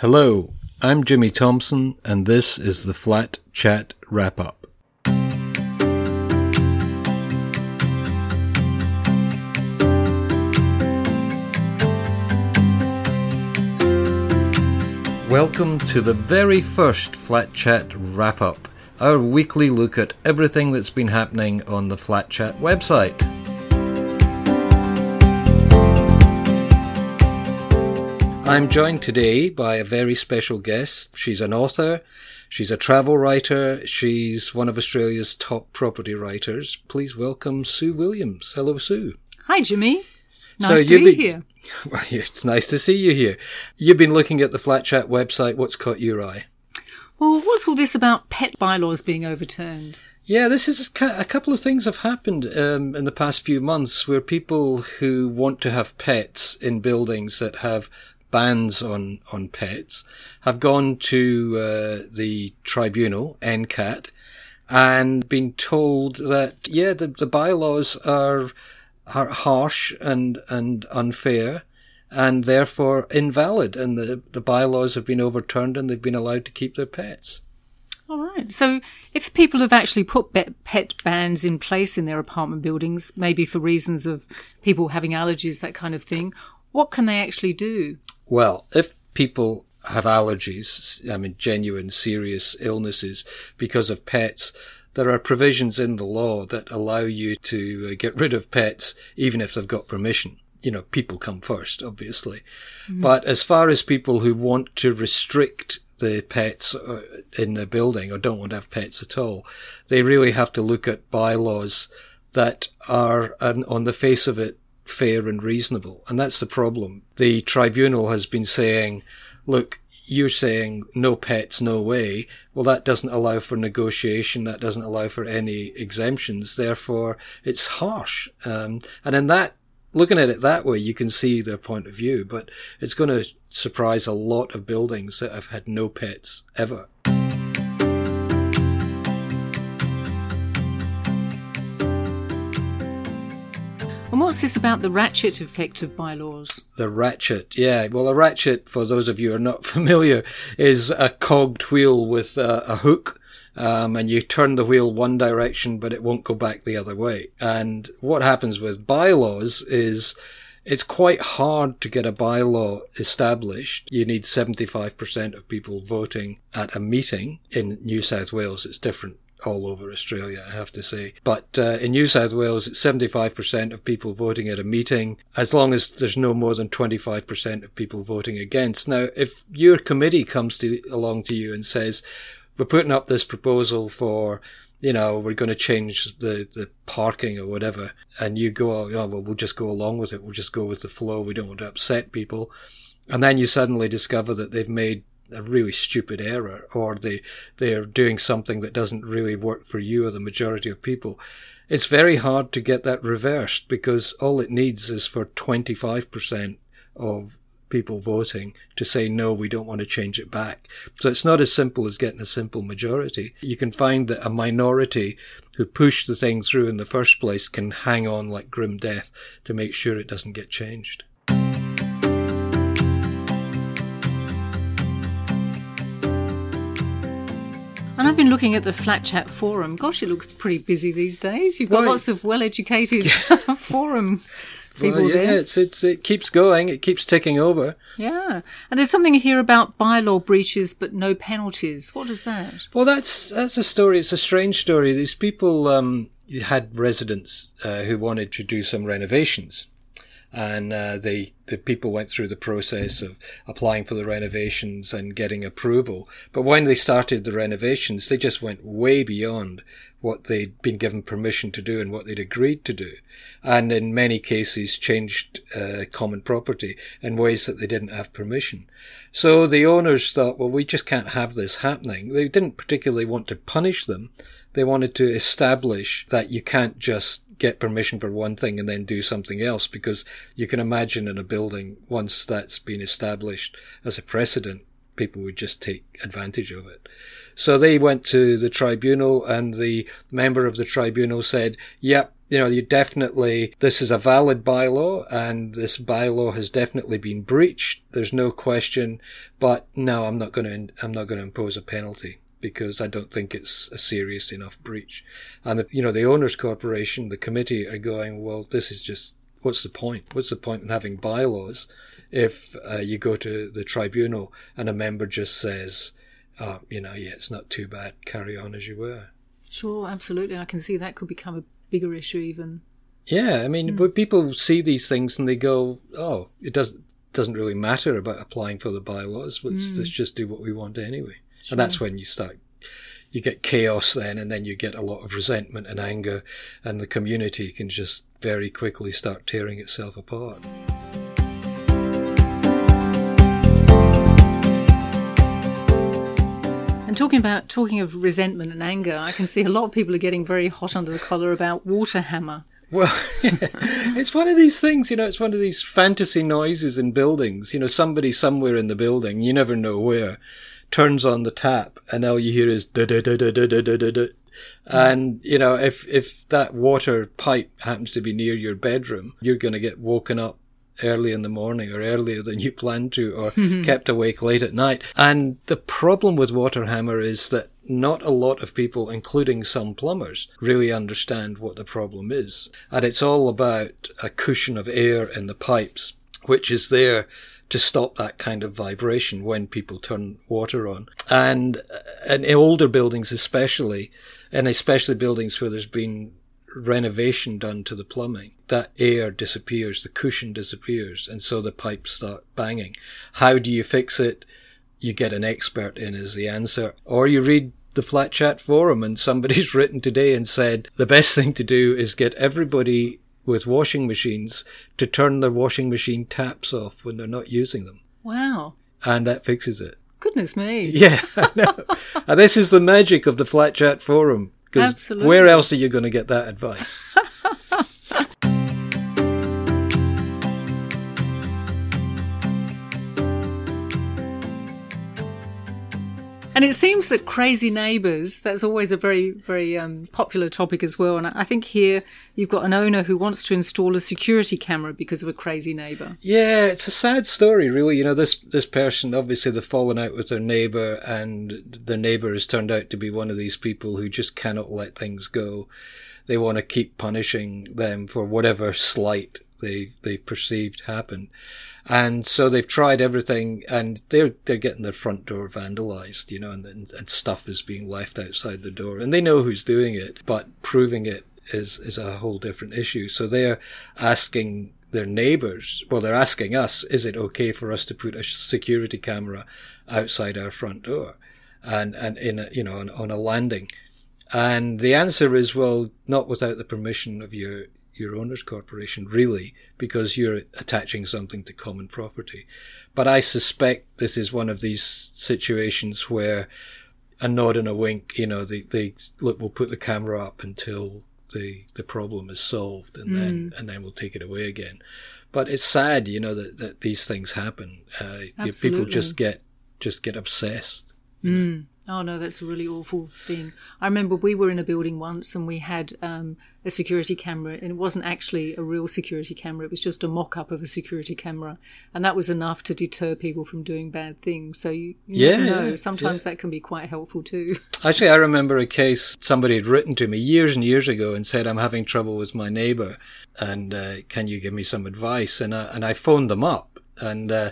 Hello, I'm Jimmy Thomson, and this is the Flat Chat Wrap Up. Welcome to the very first Flat Chat Wrap Up, our weekly look at everything that's been happening on the Flat Chat website. I'm joined today by a very special guest. She's an author, she's a travel writer, she's one of Australia's top property writers. Please welcome Sue Williams. Hello, Sue. Hi, Jimmy. Nice so to be here. Well, it's nice to see you here. You've been looking at the Flat Chat website. What's caught your eye? Well, what's all this about pet bylaws being overturned? Yeah, this is a couple of things have happened um, in the past few months where people who want to have pets in buildings that have bans on, on pets have gone to uh, the tribunal, NCAT, and been told that, yeah, the, the bylaws are, are harsh and, and unfair and therefore invalid and the, the bylaws have been overturned and they've been allowed to keep their pets. All right. So, if people have actually put pet bans in place in their apartment buildings, maybe for reasons of people having allergies, that kind of thing, what can they actually do? Well, if people have allergies, I mean, genuine, serious illnesses because of pets, there are provisions in the law that allow you to uh, get rid of pets even if they've got permission. You know, people come first, obviously. Mm. But as far as people who want to restrict the pets uh, in the building or don't want to have pets at all, they really have to look at bylaws that are, on the face of it, fair and reasonable. And that's the problem. The tribunal has been saying, look, you're saying no pets, no way. Well, that doesn't allow for negotiation. That doesn't allow for any exemptions. Therefore, it's harsh. Um, and in that, looking at it that way, you can see their point of view, but it's going to surprise a lot of buildings that have had no pets ever. What's this about the ratchet effect of bylaws? The ratchet, yeah. Well, a ratchet, for those of you who are not familiar, is a cogged wheel with a, a hook. Um, and you turn the wheel one direction, but it won't go back the other way. And what happens with bylaws is it's quite hard to get a bylaw established. You need 75% of people voting at a meeting. In New South Wales, it's different all over Australia, I have to say. But uh, in New South Wales, it's 75% of people voting at a meeting, as long as there's no more than 25% of people voting against. Now, if your committee comes to, along to you and says, we're putting up this proposal for you know, we're going to change the, the parking or whatever. And you go, oh, well, we'll just go along with it. We'll just go with the flow. We don't want to upset people. And then you suddenly discover that they've made a really stupid error or they they're doing something that doesn't really work for you or the majority of people. It's very hard to get that reversed because all it needs is for 25% of people voting to say no we don't want to change it back. So it's not as simple as getting a simple majority. You can find that a minority who push the thing through in the first place can hang on like grim death to make sure it doesn't get changed And I've been looking at the Flat Chat forum. Gosh, it looks pretty busy these days. You've got lots of well-educated forum people well, yeah, there. It's, it's, it keeps going. It keeps ticking over. Yeah. And there's something here about bylaw breaches, but no penalties. What is that? Well, that's, that's a story. It's a strange story. These people, um, had residents, uh, who wanted to do some renovations and uh, they the people went through the process of applying for the renovations and getting approval. But when they started the renovations, they just went way beyond what they'd been given permission to do and what they'd agreed to do, and in many cases changed uh, common property in ways that they didn't have permission. So the owners thought, well, we just can't have this happening. They didn't particularly want to punish them. They wanted to establish that you can't just get permission for one thing and then do something else because you can imagine in a building once that's been established as a precedent people would just take advantage of it. So they went to the tribunal and the member of the tribunal said, yep, you know, you definitely, this is a valid bylaw and this bylaw has definitely been breached. There's no question, but no, I'm not going to, I'm not going to impose a penalty because I don't think it's a serious enough breach. And, the, you know, the owners corporation, the committee are going, well, this is just, what's the point? What's the point in having bylaws if uh, you go to the tribunal and a member just says, oh, you know, yeah, it's not too bad, carry on as you were. Sure, absolutely. I can see that could become a bigger issue even. Yeah, I mean, mm. but people see these things and they go, "Oh, it doesn't doesn't really matter about applying for the bylaws. Let's, mm. let's just do what we want anyway." Sure. And that's when you start, you get chaos then, and then you get a lot of resentment and anger, and the community can just very quickly start tearing itself apart. And talking about talking of resentment and anger, I can see a lot of people are getting very hot under the collar about water hammer. Well, it's one of these things, you know, it's one of these fantasy noises in buildings. You know, somebody somewhere in the building, you never know where, turns on the tap and all you hear is da da da da da da da da. And, you know, if, if that water pipe happens to be near your bedroom, you're going to get woken up early in the morning or earlier than you planned to or mm-hmm. kept awake late at night. And the problem with water hammer is that not a lot of people, including some plumbers, really understand what the problem is. And it's all about a cushion of air in the pipes, which is there to stop that kind of vibration when people turn water on. And, in older buildings especially, and especially buildings where there's been renovation done to the plumbing, that air disappears, the cushion disappears, and so the pipes start banging. How do you fix it? You get an expert in is the answer, or you read the Flat Chat forum and somebody's written today and said the best thing to do is get everybody with washing machines to turn their washing machine taps off when they're not using them. Wow. And that fixes it. Goodness me. Yeah, I this is the magic of the Flat Chat forum. Because where else are you going to get that advice? And it seems that crazy neighbours, that's always a very, very um, popular topic as well. And I think here you've got an owner who wants to install a security camera because of a crazy neighbour. Yeah, it's a sad story, really. You know, this, this person, obviously they've fallen out with their neighbour and their neighbour has turned out to be one of these people who just cannot let things go. They want to keep punishing them for whatever slight they, they perceived happened. And so they've tried everything and they're, they're getting their front door vandalized, you know, and, and, and stuff is being left outside the door and they know who's doing it, but proving it is, is a whole different issue. So they're asking their neighbors, well, they're asking us, is it okay for us to put a security camera outside our front door and, and in a, you know, on, on a landing? And the answer is, well, not without the permission of your, your owner's corporation, really, because you're attaching something to common property. But I suspect this is one of these situations where a nod and a wink, you know, they, they look, we'll put the camera up until the, the problem is solved and mm. then, and then we'll take it away again. But it's sad, you know, that, that these things happen. Uh, people just get, just get obsessed. Mm. Oh no, that's a really awful thing. I remember we were in a building once and we had um, a security camera, and it wasn't actually a real security camera. It was just a mock-up of a security camera, and that was enough to deter people from doing bad things. So you, you yeah, know. Sometimes yeah. that can be quite helpful too. Actually, I remember a case somebody had written to me years and years ago and said, "I'm having trouble with my neighbour, and uh, can you give me some advice?" And I, and I phoned them up and. Uh,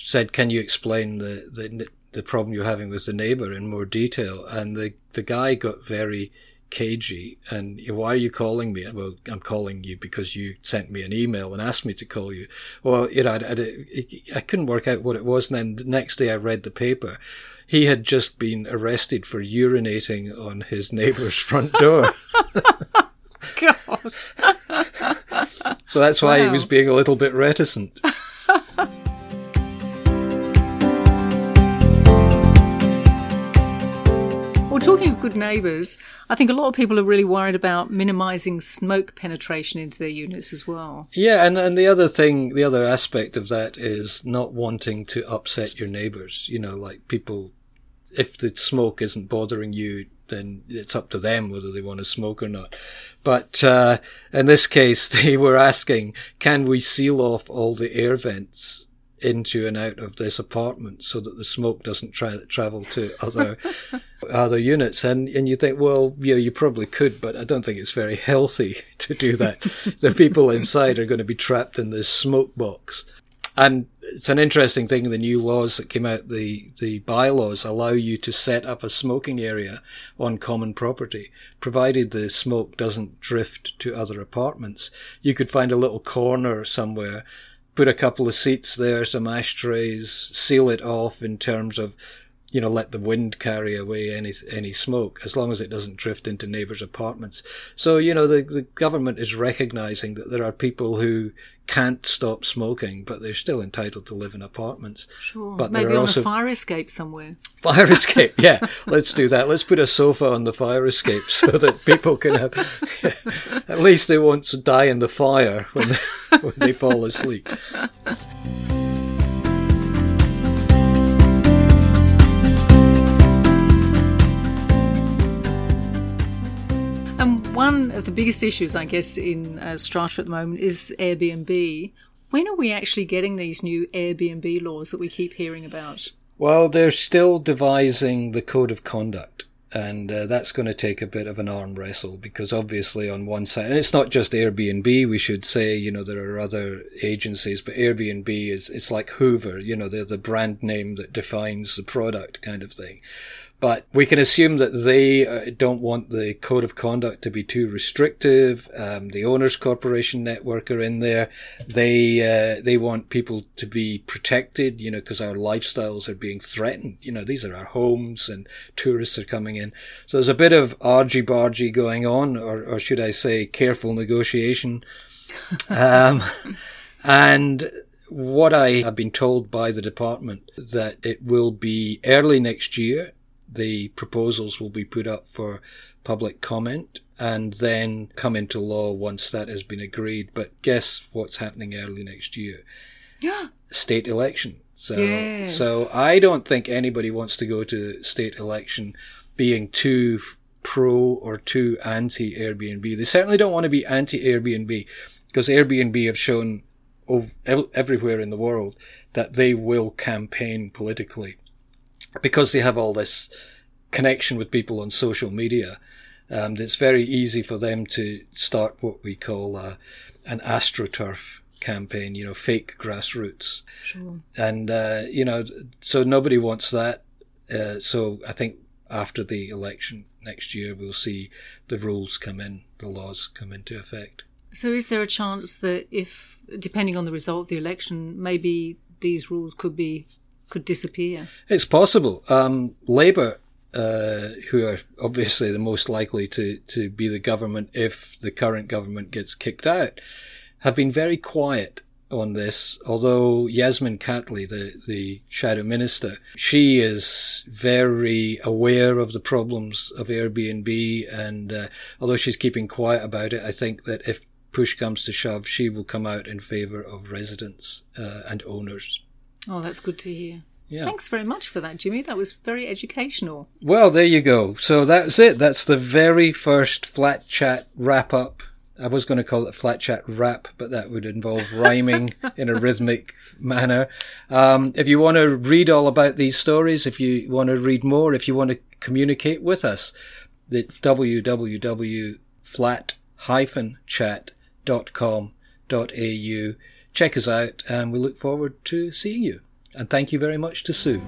said, "Can you explain the, the the problem you're having with the neighbor in more detail. And the, the guy got very cagey and why are you calling me? Well, I'm calling you because you sent me an email and asked me to call you. Well, you know, I, I, I couldn't work out what it was. And then the next day I read the paper. He had just been arrested for urinating on his neighbor's front door. God. so that's why wow. he was being a little bit reticent. Neighbours, I think a lot of people are really worried about minimising smoke penetration into their units as well. Yeah, and, and the other thing, the other aspect of that is not wanting to upset your neighbours. You know, like people, if the smoke isn't bothering you, then it's up to them whether they want to smoke or not. But uh, in this case, they were asking, can we seal off all the air vents into and out of this apartment so that the smoke doesn't tra- travel to other other units. And and you think, well, yeah, you probably could, but I don't think it's very healthy to do that. the people inside are going to be trapped in this smoke box. And it's an interesting thing. The new laws that came out, the, the bylaws allow you to set up a smoking area on common property, provided the smoke doesn't drift to other apartments. You could find a little corner somewhere put a couple of seats there, some ashtrays, seal it off in terms of, you know, let the wind carry away any any smoke, as long as it doesn't drift into neighbours' apartments. So, you know, the, the government is recognising that there are people who can't stop smoking, but they're still entitled to live in apartments. Sure. But Maybe on also a fire escape somewhere. fire escape. Yeah, let's do that. Let's put a sofa on the fire escape so that people can have. at least they won't die in the fire when they, when they fall asleep. One of the biggest issues, I guess, in uh, Strata at the moment is Airbnb. When are we actually getting these new Airbnb laws that we keep hearing about? Well, they're still devising the code of conduct. And uh, that's going to take a bit of an arm wrestle because obviously on one side, and it's not just Airbnb, we should say, you know, there are other agencies, but Airbnb is, it's like Hoover, you know, they're the brand name that defines the product kind of thing. But we can assume that they uh, don't want the code of conduct to be too restrictive. Um, the owners corporation network are in there. They uh, they want people to be protected, you know, because our lifestyles are being threatened. You know, these are our homes, and tourists are coming in. So there's a bit of argy bargy going on, or or should I say, careful negotiation. um, and what I have been told by the department that it will be early next year the proposals will be put up for public comment and then come into law once that has been agreed. But guess what's happening early next year? Yeah. State election. So, Yes. so I don't think anybody wants to go to state election being too pro or too anti Airbnb. They certainly don't want to be anti Airbnb because Airbnb have shown everywhere in the world that they will campaign politically because they have all this connection with people on social media. Um, it's very easy for them to start what we call uh, an astroturf campaign, you know, fake grassroots. Sure. And, uh, you know, so nobody wants that. Uh, so I think after the election next year, we'll see the rules come in, the laws come into effect. So, is there a chance that if, depending on the result of the election, maybe these rules could be could disappear? It's possible. Um, Labor, uh, who are obviously the most likely to, to be the government if the current government gets kicked out, have been very quiet on this. Although Yasmin Catley, the, the shadow minister, she is very aware of the problems of Airbnb. And uh, although she's keeping quiet about it, I think that if push comes to shove, she will come out in favour of residents uh, and owners. Oh, that's good to hear. Yeah. Thanks very much for that, Jimmy. That was very educational. Well, there you go. So that's it. That's the very first flat chat wrap up. I was going to call it flat chat rap, but that would involve rhyming in a rhythmic manner. Um, if you want to read all about these stories, if you want to read more, if you want to communicate with us, it's www.flat-chat.com.au. Check us out and we look forward to seeing you. And thank you very much to Sue.